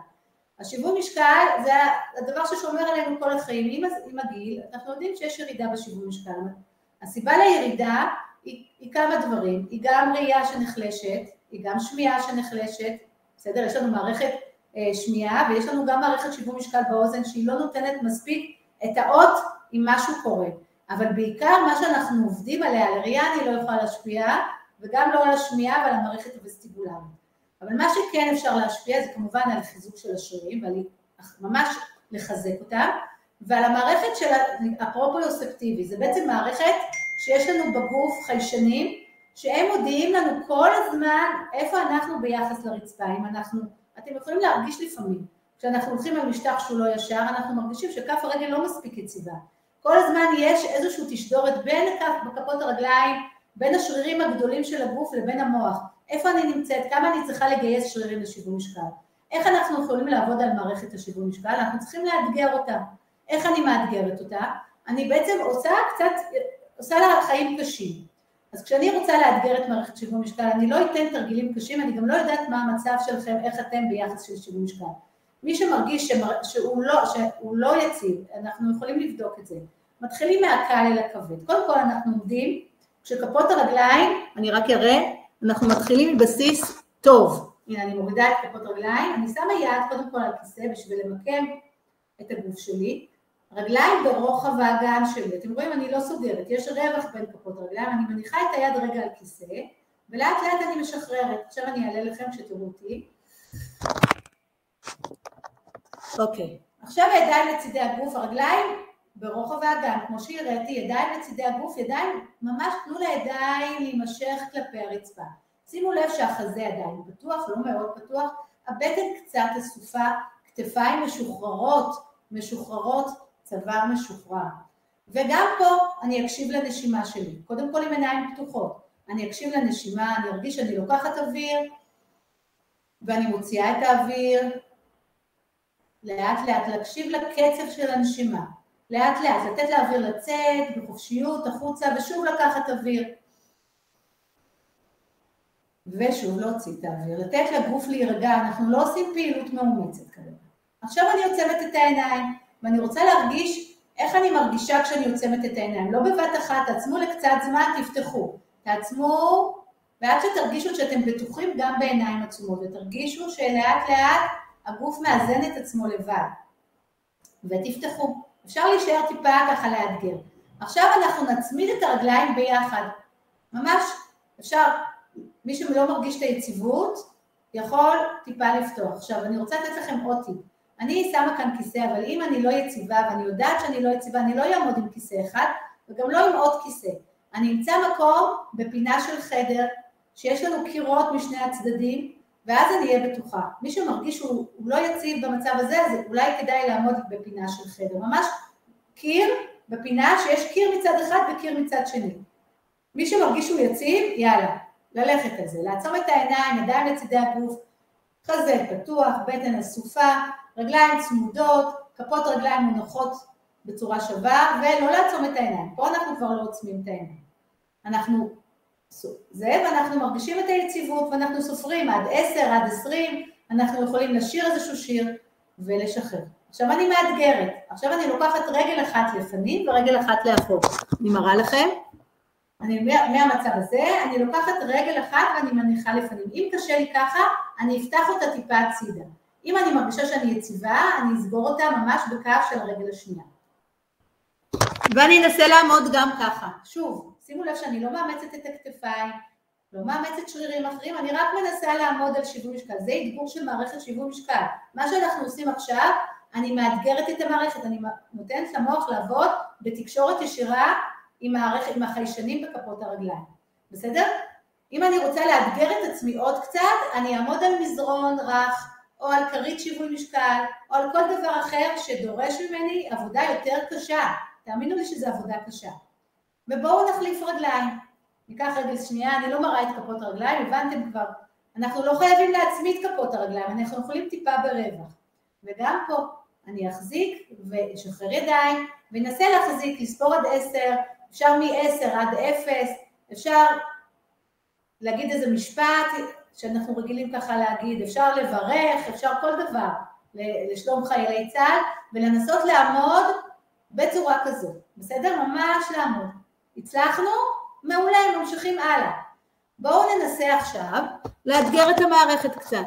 השיווי משקל זה הדבר ששומר עלינו כל החיים, עם, עם הגיל אנחנו יודעים שיש ירידה בשיווי משקל. הסיבה לירידה היא, היא כמה דברים, היא גם ראייה שנחלשת, היא גם שמיעה שנחלשת, בסדר? יש לנו מערכת אה, שמיעה ויש לנו גם מערכת שיווי משקל באוזן שהיא לא נותנת מספיק את האות אם משהו קורה. אבל בעיקר מה שאנחנו עובדים עליה, על ראייה אני לא יכולה להשפיע, וגם לא על השמיעה ועל המערכת הווסטיבולרית. אבל מה שכן אפשר להשפיע זה כמובן על החיזוק של השרירים ועל ממש לחזק אותם, ועל המערכת של הפרופריוספטיבי, זה בעצם מערכת שיש לנו בגוף חיישנים שהם מודיעים לנו כל הזמן איפה אנחנו ביחס לרצפה, אם אנחנו, אתם יכולים להרגיש לפעמים, כשאנחנו הולכים על משטח שהוא לא ישר, אנחנו מרגישים שכף הרגל לא מספיק יציבה. כל הזמן יש איזושהי תשדורת בין הכף, בכפות הרגליים, בין השרירים הגדולים של הגוף לבין המוח. איפה אני נמצאת, כמה אני צריכה לגייס שרירים לשיווי משקל. איך אנחנו יכולים לעבוד על מערכת השיווי משקל? אנחנו צריכים לאתגר אותה. איך אני מאתגרת אותה? אני בעצם עושה קצת עושה לה חיים קשים. אז כשאני רוצה לאתגר את מערכת שיווי משקל, אני לא אתן תרגילים קשים, אני גם לא יודעת מה המצב שלכם, איך אתם ביחס של שיווי משקל. מי שמרגיש שמר... שהוא, לא, שהוא לא יציב, אנחנו יכולים לבדוק את זה. מתחילים מהקל אל הכבד. קודם כל אנחנו עומדים, כשכפות הרגליים, אני רק אראה, אנחנו מתחילים מבסיס טוב. הנה אני מורידה את כפות הרגליים, אני שמה יד קודם כל על כיסא בשביל למקם את הגוף שלי, רגליים ברוחב האגן שלי, אתם רואים אני לא סוגרת, יש רווח בין כפות רגליים, אני מניחה את היד רגע על כיסא ולאט לאט אני משחררת, עכשיו אני אעלה לכם כשתראו אותי. אוקיי, עכשיו הידיים לצידי הגוף, הרגליים ברוחב האגן, כמו שהראיתי, ידיים לצידי הגוף, ידיים, ממש תנו לידיים להימשך כלפי הרצפה. שימו לב שהחזה עדיין פתוח, לא מאוד פתוח, הבטן קצת אסופה, כתפיים משוחררות, משוחררות צוואר משוחרר. וגם פה אני אקשיב לנשימה שלי, קודם כל עם עיניים פתוחות. אני אקשיב לנשימה, אני ארגיש שאני לוקחת אוויר ואני מוציאה את האוויר, לאט לאט להקשיב לקצב של הנשימה, לאט לאט לתת לאוויר לצאת בחופשיות החוצה ושוב לקחת אוויר. ושוב להוציא את האוויר, לתת לגוף להירגע, אנחנו לא עושים פעילות מאומצת כרגע. עכשיו אני עוצמת את העיניים ואני רוצה להרגיש איך אני מרגישה כשאני עוצמת את העיניים, לא בבת אחת, תעצמו לקצת זמן, תפתחו, תעצמו ועד שתרגישו שאתם בטוחים גם בעיניים עצומות ותרגישו שלאט לאט הגוף מאזן את עצמו לבד. ותפתחו, אפשר להישאר טיפה ככה לאתגר. עכשיו אנחנו נצמיד את הרגליים ביחד, ממש אפשר, מי שלא מרגיש את היציבות יכול טיפה לפתוח. עכשיו אני רוצה לתת לכם עוד טיפ, אני שמה כאן כיסא אבל אם אני לא יציבה ואני יודעת שאני לא יציבה אני לא אעמוד עם כיסא אחד וגם לא עם עוד כיסא, אני אמצא מקום בפינה של חדר שיש לנו קירות משני הצדדים ואז אני אהיה בטוחה. מי שמרגיש שהוא לא יציב במצב הזה, אז אולי כדאי לעמוד בפינה של חדר. ממש קיר בפינה שיש קיר מצד אחד וקיר מצד שני. מי שמרגיש שהוא יציב, יאללה, ללכת על זה. לעצום את העיניים, ידיים לצידי הגוף, חזה פתוח, בטן אסופה, רגליים צמודות, כפות רגליים מונחות בצורה שווה, ולא לעצום את העיניים. פה אנחנו כבר לא עוצמים את העיניים. אנחנו זה, ואנחנו מרגישים את היציבות ואנחנו סופרים עד עשר, עד עשרים, אנחנו יכולים לשיר איזשהו שיר ולשחרר. עכשיו אני מאתגרת, עכשיו אני לוקחת רגל אחת לפנים ורגל אחת לאחור. אני מראה לכם, אני מהמצב הזה, אני לוקחת רגל אחת ואני מניחה לפנים. אם קשה לי ככה, אני אפתח אותה טיפה הצידה. אם אני מרגישה שאני יציבה, אני אסגור אותה ממש בקו של הרגל השנייה. ואני אנסה לעמוד גם ככה. שוב, שימו לב שאני לא מאמצת את הכתפיים, לא מאמצת שרירים אחרים, אני רק מנסה לעמוד על שיווי משקל. זה אתגור של מערכת שיווי משקל. מה שאנחנו עושים עכשיו, אני מאתגרת את המערכת, אני נותנת למוח לעבוד בתקשורת ישירה עם, מערכת, עם החיישנים בכפות הרגליים. בסדר? אם אני רוצה לאתגר את עצמי עוד קצת, אני אעמוד על מזרון רך, או על כרית שיווי משקל, או על כל דבר אחר שדורש ממני עבודה יותר קשה. תאמינו לי שזו עבודה קשה. ובואו נחליף רגליים. ניקח רגל שנייה, אני לא מראה את כפות הרגליים, הבנתם כבר. אנחנו לא חייבים להצמיד כפות הרגליים, אנחנו יכולים טיפה ברווח. וגם פה, אני אחזיק ואשחרר ידיים, ואנסה להחזיק, לספור עד עשר, אפשר מ-10 עד 0, אפשר להגיד איזה משפט שאנחנו רגילים ככה להגיד, אפשר לברך, אפשר כל דבר לשלום חיילי צה"ל, ולנסות לעמוד בצורה כזו, בסדר? ממש לעמוד. הצלחנו? מעולה, ממשיכים הלאה. בואו ננסה עכשיו לאתגר את המערכת קצת.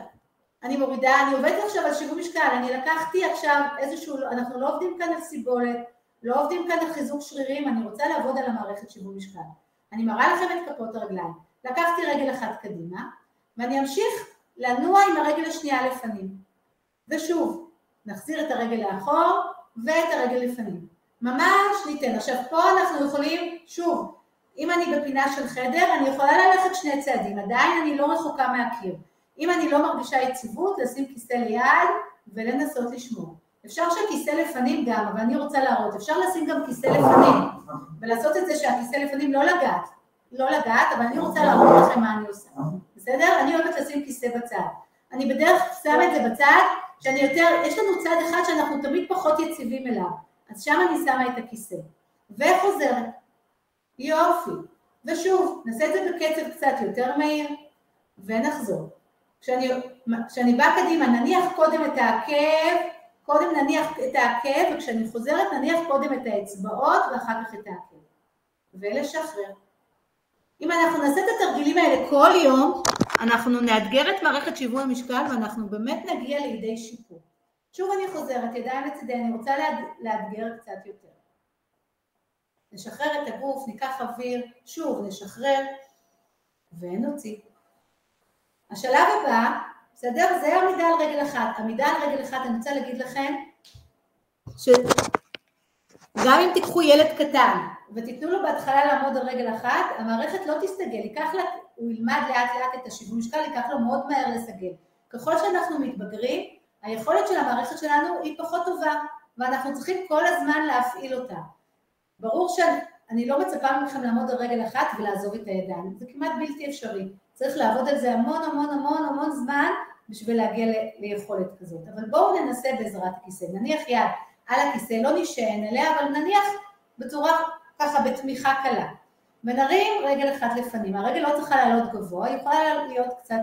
אני מורידה, אני עובדת עכשיו על שיווי משקל, אני לקחתי עכשיו איזשהו, אנחנו לא עובדים כאן על סיבולת, לא עובדים כאן על חיזוק שרירים, אני רוצה לעבוד על המערכת שיווי משקל. אני מראה לכם את כפות הרגליים. לקחתי רגל אחת קדימה, ואני אמשיך לנוע עם הרגל השנייה לפנים. ושוב, נחזיר את הרגל לאחור ואת הרגל לפנים. ממש ניתן. עכשיו פה אנחנו יכולים, שוב, אם אני בפינה של חדר, אני יכולה ללכת שני צעדים, עדיין אני לא רחוקה מהקיר. אם אני לא מרגישה יציבות, לשים כיסא ליד ולנסות לשמור. אפשר שהכיסא לפנים גם, אבל אני רוצה להראות, אפשר לשים גם כיסא לפנים ולעשות את זה שהכיסא לפנים לא לגעת, לא לגעת, אבל אני רוצה להראות לכם מה אני עושה, בסדר? אני אוהבת לשים כיסא בצד. אני בדרך כלל שמה את זה בצד, שאני יותר, יש לנו צד אחד שאנחנו תמיד פחות יציבים אליו, אז שם אני שמה את הכיסא, וחוזרת, יופי, ושוב, נעשה את זה בקצב קצת יותר מהיר, ונחזור. כשאני, כשאני באה קדימה, נניח קודם את העקב, קודם נניח את העקב, וכשאני חוזרת נניח קודם את האצבעות ואחר כך את העקב. ולשחרר. אם אנחנו נעשה את התרגילים האלה כל יום, אנחנו נאתגר את מערכת שיווי המשקל ואנחנו באמת נגיע לידי שיפור. שוב אני חוזרת, ידיים לצידי, אני רוצה לאתגר קצת יותר. נשחרר את הגוף, ניקח אוויר, שוב נשחרר ונוציא. השלב הבא, בסדר? זה עמידה על רגל אחת. עמידה על רגל אחת, אני רוצה להגיד לכם שגם אם תיקחו ילד קטן ותיתנו לו בהתחלה לעמוד על רגל אחת, המערכת לא תסתגל, ייקח לה, הוא ילמד לאט לאט את השיווי משקל, ייקח לו מאוד מהר לסגל. ככל שאנחנו מתבגרים, היכולת של המערכת שלנו היא פחות טובה, ואנחנו צריכים כל הזמן להפעיל אותה. ברור אני לא מצפה מכם לעמוד על רגל אחת ולעזוב את הידיים, זה כמעט בלתי אפשרי. צריך לעבוד על זה המון המון המון המון זמן בשביל להגיע ל- ליכולת כזאת. אבל בואו ננסה בעזרת הכיסא. נניח יד על הכיסא, לא נשען עליה, אבל נניח בצורה ככה בתמיכה קלה. ונרים רגל אחת לפנים. הרגל לא צריכה לעלות גבוה, היא יכולה להיות קצת...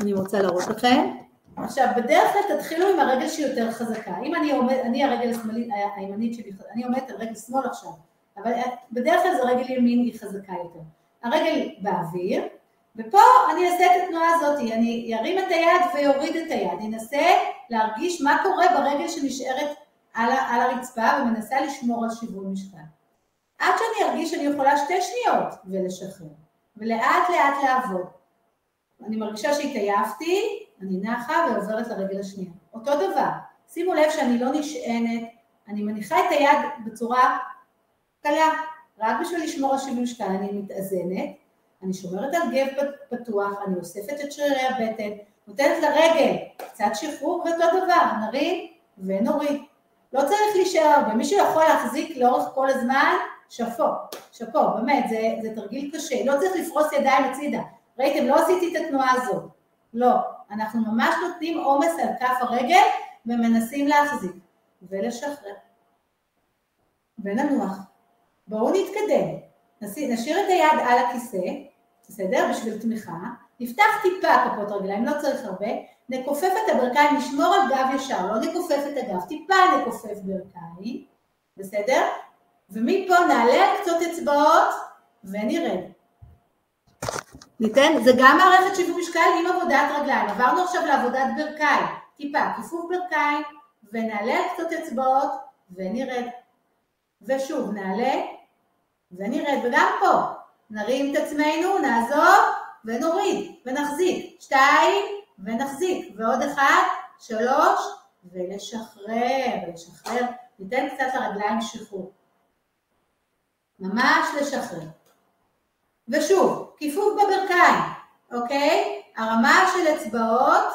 אני רוצה להראות לכם. עכשיו, בדרך כלל תתחילו עם הרגל שהיא יותר חזקה. אם אני עומד, אני הרגל השמאלית, הימנית שלי, אני עומדת על רגל שמאל עכשיו, אבל בדרך כלל זה רגל ימין היא חזקה יותר. הרגל באוויר, ופה אני אעשה את התנועה הזאת, אני ארים את היד ויוריד את היד, אני אנסה להרגיש מה קורה ברגל שנשארת על, על הרצפה ומנסה לשמור על שיווי משקל. עד שאני ארגיש שאני יכולה שתי שניות ולשחרר, ולאט לאט לעבוד. אני מרגישה שהתעייפתי, אני נחה ועוברת לרגל השנייה. אותו דבר, שימו לב שאני לא נשענת, אני מניחה את היד בצורה קלה, רק בשביל לשמור על שיווי משקל, אני מתאזנת, אני שומרת על גב פתוח, אני אוספת את שרירי הבטן, נותנת לרגל קצת שחרור ואותו דבר, נרים ונוריד. לא צריך להישאר הרבה, מי שיכול להחזיק לאורך כל הזמן, שאפו, שאפו, באמת, זה, זה תרגיל קשה, לא צריך לפרוס ידיים הצידה. ראיתם, לא עשיתי את התנועה הזאת, לא, אנחנו ממש נותנים עומס על כף הרגל ומנסים להחזיק ולשחרר וננוח. בואו נתקדם, נשאיר את היד על הכיסא, בסדר? בשביל תמיכה, נפתח טיפה כפות רגליים, לא צריך הרבה, נכופף את הברכיים, נשמור על גב ישר, לא נכופף את הגב, טיפה נכופף ברכיים, בסדר? ומפה נעלה על קצות אצבעות ונרד. ניתן, זה גם מערכת שיווי משקל עם עבודת רגליים. עברנו עכשיו לעבודת ברכיים, טיפה, כיפוף ברכיים, ונעלה על קצות אצבעות ונרד. ושוב, נעלה ונרד, וגם פה, נרים את עצמנו, נעזוב ונוריד, ונחזיק. שתיים, ונחזיק. ועוד אחד, שלוש, ולשחרר, ולשחרר. ניתן קצת לרגליים שחרור. ממש לשחרר. ושוב, כיפוף בברכיים, אוקיי? הרמה של אצבעות,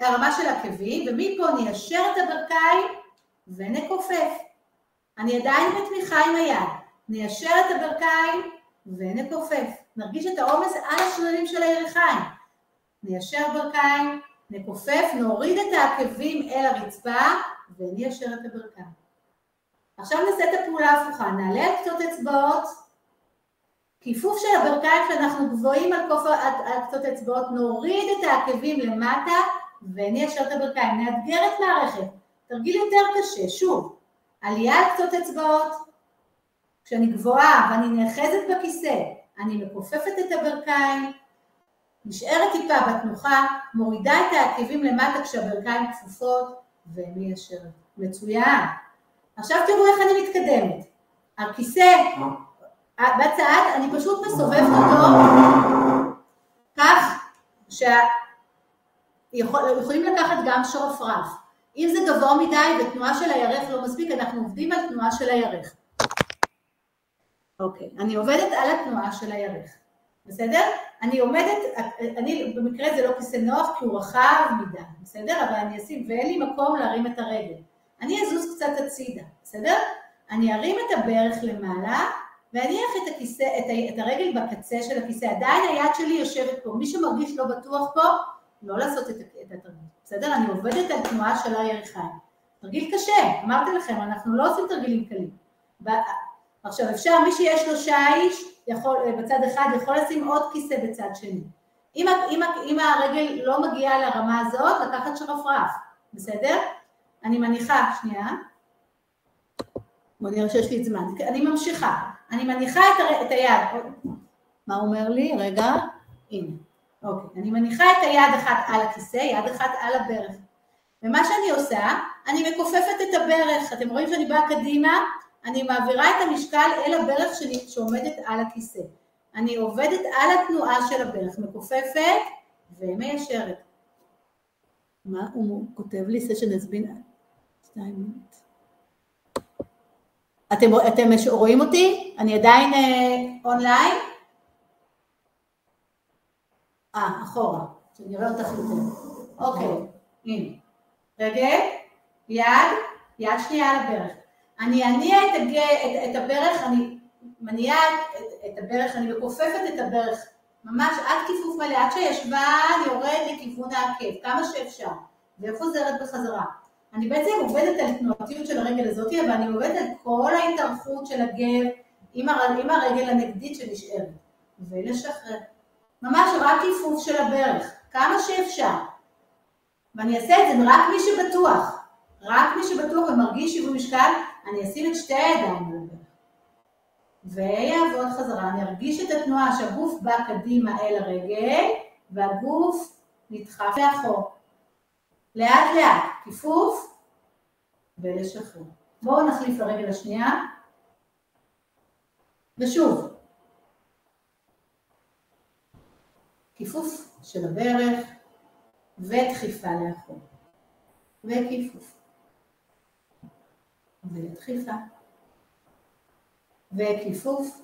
הרמה של עקבים, ומפה ניישר את הברכיים ונכופף. אני עדיין בתמיכה עם היד. ניישר את הברכיים ונכופף. נרגיש את העומס על השרירים של הירכיים. ניישר ברכיים, נכופף, נוריד את העקבים אל הרצפה וניישר את הברכיים. עכשיו נעשה את הפעולה ההפוכה, נעלה את קצות אצבעות, כיפוף של הברכיים כשאנחנו גבוהים על, קצות אצבעות, נוריד את העקבים למטה וניישר את הברכיים, נאתגר את מערכת, תרגיל יותר קשה, שוב, עלייה על קצות אצבעות, כשאני גבוהה ואני נאחזת בכיסא, אני מכופפת את הברכיים, נשארת טיפה בתנוחה, מורידה את העקבים למטה כשהברכיים כפופות ומיישרת. מצוין. עכשיו תראו איך אני מתקדמת. הכיסא בצד, אני פשוט מסובבת אותו כך שיכולים לקחת גם שרפרף. אם זה גבוה מדי ותנועה של הירך לא מספיק, אנחנו עובדים על תנועה של הירך. אוקיי, אני עובדת על התנועה של הירך, בסדר? אני עומדת, אני במקרה זה לא כיסא נוח כי הוא רחב מדי, בסדר? אבל אני אשים, ואין לי מקום להרים את הרגל. אני אזוז קצת הצידה, בסדר? אני ארים את הברך למעלה ואניח את, הכיסא, את, את הרגל בקצה של הכיסא, עדיין היד שלי יושבת פה, מי שמרגיש לא בטוח פה, לא לעשות את, את התרגיל, בסדר? אני עובדת על תנועה של הירכיים. תרגיל קשה, אמרתי לכם, אנחנו לא עושים תרגילים קלים. עכשיו אפשר, מי שיש לו שיש יכול, בצד אחד יכול לשים עוד כיסא בצד שני. אם, אם, אם הרגל לא מגיעה לרמה הזאת, לקחת שרפרף, בסדר? אני מניחה, שנייה, בוא נראה שיש לי זמן, אני ממשיכה, אני מניחה את, הר... את היד, מה הוא אומר לי? רגע, הנה, אוקיי, אני מניחה את היד אחת על הכיסא, יד אחת על הברך, ומה שאני עושה, אני מכופפת את הברך, אתם רואים שאני באה קדימה, אני מעבירה את המשקל אל הברך שלי שעומדת על הכיסא, אני עובדת על התנועה של הברך, מכופפת ומיישרת. מה הוא כותב לי? סשן הזבין... אתם, אתם רואים אותי? אני עדיין אה, אונליין? אה, אחורה, שאני אראה אותך יותר. אוקיי, הנה. רגל, יד, יד שנייה על הברך. אני אניע את, הג... את, את הברך, אני מניעה את, את הברך, אני מכופפת את הברך ממש עד כיפוף מלא, עד שהישבן יורד לכיוון העקב, כמה שאפשר, וחוזרת בחזרה. אני בעצם עובדת על תנועתיות של הרגל הזאת, אבל אני עובדת על כל ההתארכות של הגב עם, הר... עם הרגל הנגדית שנשארת, ולשחרר. ממש רק כיפוף של הברך, כמה שאפשר. ואני אעשה את זה רק מי שבטוח, רק מי שבטוח ומרגיש שיווי משקל, אני אשים את שתי הידיים על הברך. ויעבוד חזרה, אני ארגיש את התנועה שהגוף בא קדימה אל הרגל, והגוף נדחף לאחור. לאט לאט, כיפוף ולשחרר. בואו נחליף לרגל השנייה. ושוב, כיפוף של הברך ודחיפה לאחור. וכיפוף. ודחיפה. וכיפוף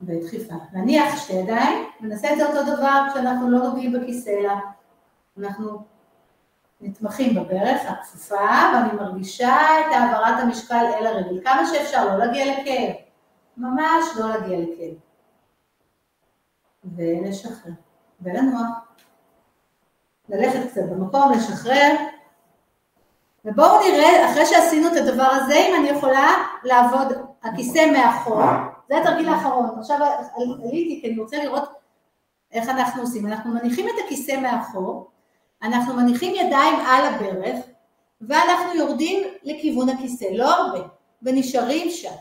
ודחיפה. להניח שתי ידיים, ונעשה את זה אותו דבר כשאנחנו לא נוגעים בכיסא, אנחנו נתמכים בברך הכפופה, ואני מרגישה את העברת המשקל אל הרגל. כמה שאפשר, לא להגיע לכאב. ממש לא להגיע לכאב. ולשחרר. ולנוע. ללכת קצת במקום, לשחרר. ובואו נראה, אחרי שעשינו את הדבר הזה, אם אני יכולה לעבוד הכיסא מאחור. זה התרגיל האחרון. עכשיו עליתי כי אני רוצה לראות איך אנחנו עושים. אנחנו מניחים את הכיסא מאחור, אנחנו מניחים ידיים על הברך, ואנחנו יורדים לכיוון הכיסא, לא הרבה, ונשארים שם.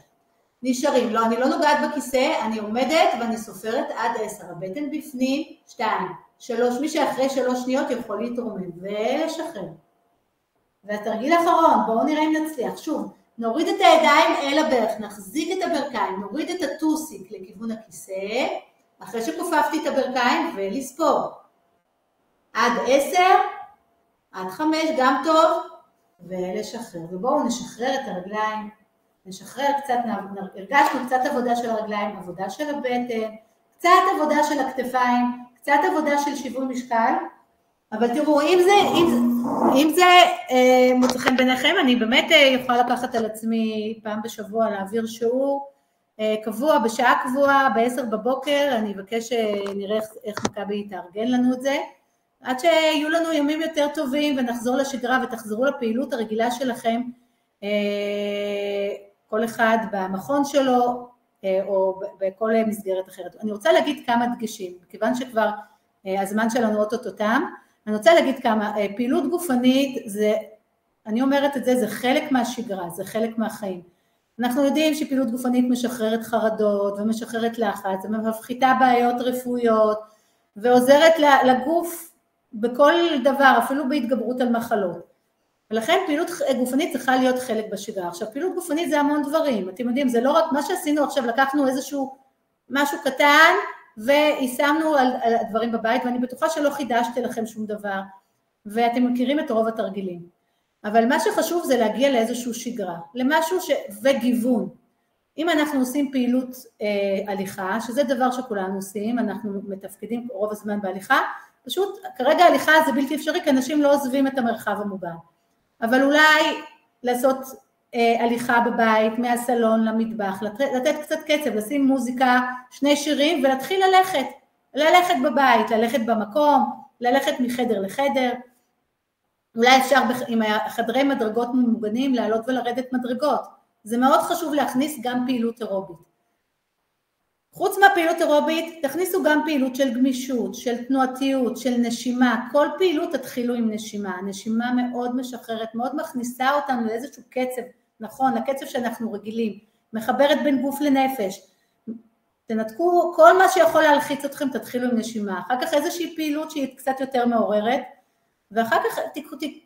נשארים, לא, אני לא נוגעת בכיסא, אני עומדת ואני סופרת עד עשר, הבטן בפנים, שתיים, שלוש, מי שאחרי שלוש שניות יכול להתרומם ולשחרר. והתרגיל האחרון, בואו נראה אם נצליח, שוב, נוריד את הידיים אל הברך, נחזיק את הברכיים, נוריד את הטוסיק לכיוון הכיסא, אחרי שכופפתי את הברכיים ולספור. עד עשר, עד חמש, גם טוב, ולשחרר. ובואו נשחרר את הרגליים, נשחרר קצת, הרגשנו קצת עבודה של הרגליים, עבודה של הבטן, קצת עבודה של הכתפיים, קצת עבודה של שיווי משקל, אבל תראו, אם זה, אם, אם זה אה, מוצא חן בעיניכם, אני באמת אה, יכולה לקחת על עצמי פעם בשבוע להעביר שיעור אה, קבוע, בשעה קבועה, ב-10 בבוקר, אני אבקש שנראה אה, איך, איך מכבי תארגן לנו את זה. עד שיהיו לנו ימים יותר טובים ונחזור לשגרה ותחזרו לפעילות הרגילה שלכם, אה, כל אחד במכון שלו אה, או בכל מסגרת אחרת. אני רוצה להגיד כמה דגשים, מכיוון שכבר אה, הזמן שלנו אוטוטו תם, אני רוצה להגיד כמה, פעילות גופנית זה, אני אומרת את זה, זה חלק מהשגרה, זה חלק מהחיים. אנחנו יודעים שפעילות גופנית משחררת חרדות ומשחררת לחץ ומפחיתה בעיות רפואיות ועוזרת לגוף בכל דבר, אפילו בהתגברות על מחלות. ולכן פעילות גופנית צריכה להיות חלק בשגרה. עכשיו פעילות גופנית זה המון דברים, אתם יודעים, זה לא רק מה שעשינו עכשיו, לקחנו איזשהו משהו קטן ויישמנו על, על הדברים בבית, ואני בטוחה שלא חידשתי לכם שום דבר, ואתם מכירים את רוב התרגילים. אבל מה שחשוב זה להגיע לאיזשהו שגרה, למשהו ש... וגיוון. אם אנחנו עושים פעילות אה, הליכה, שזה דבר שכולנו עושים, אנחנו מתפקדים רוב הזמן בהליכה, פשוט כרגע הליכה זה בלתי אפשרי כי אנשים לא עוזבים את המרחב המוגן. אבל אולי לעשות אה, הליכה בבית, מהסלון למטבח, לתת, לתת קצת קצב, לשים מוזיקה, שני שירים ולהתחיל ללכת. ללכת בבית, ללכת במקום, ללכת מחדר לחדר. אולי אפשר עם חדרי מדרגות ממוגנים לעלות ולרדת מדרגות. זה מאוד חשוב להכניס גם פעילות אירובית. חוץ מהפעילות אירובית, תכניסו גם פעילות של גמישות, של תנועתיות, של נשימה, כל פעילות תתחילו עם נשימה, נשימה מאוד משחררת, מאוד מכניסה אותנו לאיזשהו קצב, נכון, לקצב שאנחנו רגילים, מחברת בין גוף לנפש, תנתקו כל מה שיכול להלחיץ אתכם, תתחילו עם נשימה, אחר כך איזושהי פעילות שהיא קצת יותר מעוררת, ואחר כך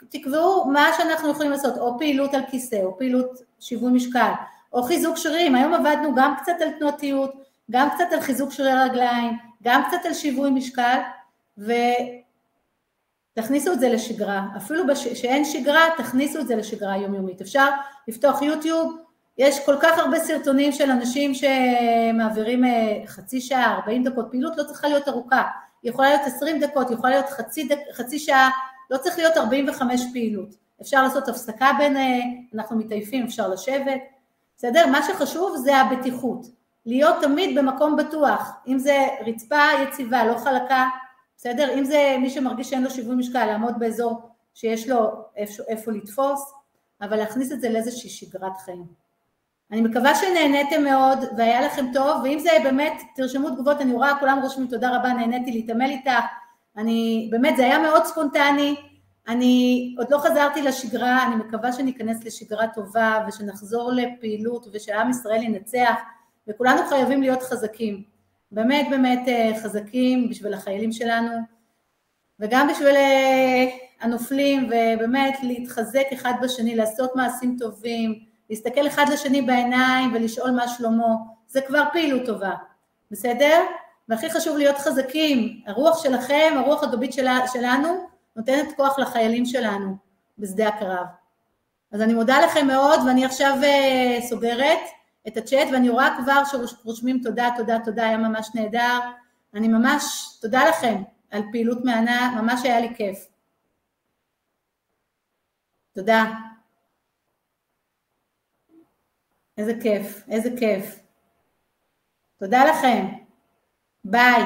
תקבעו מה שאנחנו יכולים לעשות, או פעילות על כיסא, או פעילות שיווי משקל, או חיזוק שרירים, היום עבדנו גם קצת על תנועתיות, גם קצת על חיזוק שרירי רגליים, גם קצת על שיווי משקל, ותכניסו את זה לשגרה, אפילו כשאין שגרה, תכניסו את זה לשגרה יומיומית. אפשר לפתוח יוטיוב, יש כל כך הרבה סרטונים של אנשים שמעבירים אה, חצי שעה, 40 דקות, פעילות לא צריכה להיות ארוכה, היא יכולה להיות 20 דקות, היא יכולה להיות חצי, דק, חצי שעה, לא צריך להיות 45 פעילות. אפשר לעשות הפסקה בין, אה, אנחנו מתעייפים, אפשר לשבת, בסדר? מה שחשוב זה הבטיחות, להיות תמיד במקום בטוח, אם זה רצפה יציבה, לא חלקה, בסדר? אם זה מי שמרגיש שאין לו שיווי משקל, לעמוד באזור שיש לו איפה, איפה לתפוס, אבל להכניס את זה לאיזושהי שגרת חיים. אני מקווה שנהניתם מאוד והיה לכם טוב, ואם זה באמת, תרשמו תגובות, אני רואה כולם רושמים תודה רבה, נהניתי להתעמל איתך, אני, באמת זה היה מאוד ספונטני, אני עוד לא חזרתי לשגרה, אני מקווה שניכנס לשגרה טובה ושנחזור לפעילות ושעם ישראל ינצח וכולנו חייבים להיות חזקים, באמת באמת אה, חזקים בשביל החיילים שלנו. וגם בשביל אה, הנופלים ובאמת להתחזק אחד בשני, לעשות מעשים טובים, להסתכל אחד לשני בעיניים ולשאול מה שלמה, זה כבר פעילות טובה, בסדר? והכי חשוב להיות חזקים, הרוח שלכם, הרוח הגבית שלנו, נותנת כוח לחיילים שלנו בשדה הקרב. אז אני מודה לכם מאוד ואני עכשיו uh, סוגרת את הצ'אט ואני רואה כבר שרושמים תודה, תודה, תודה, היה ממש נהדר. אני ממש, תודה לכם על פעילות מהנה, ממש היה לי כיף. תודה. איזה כיף, איזה כיף. תודה לכם. ביי.